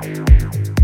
Tchau, tchau,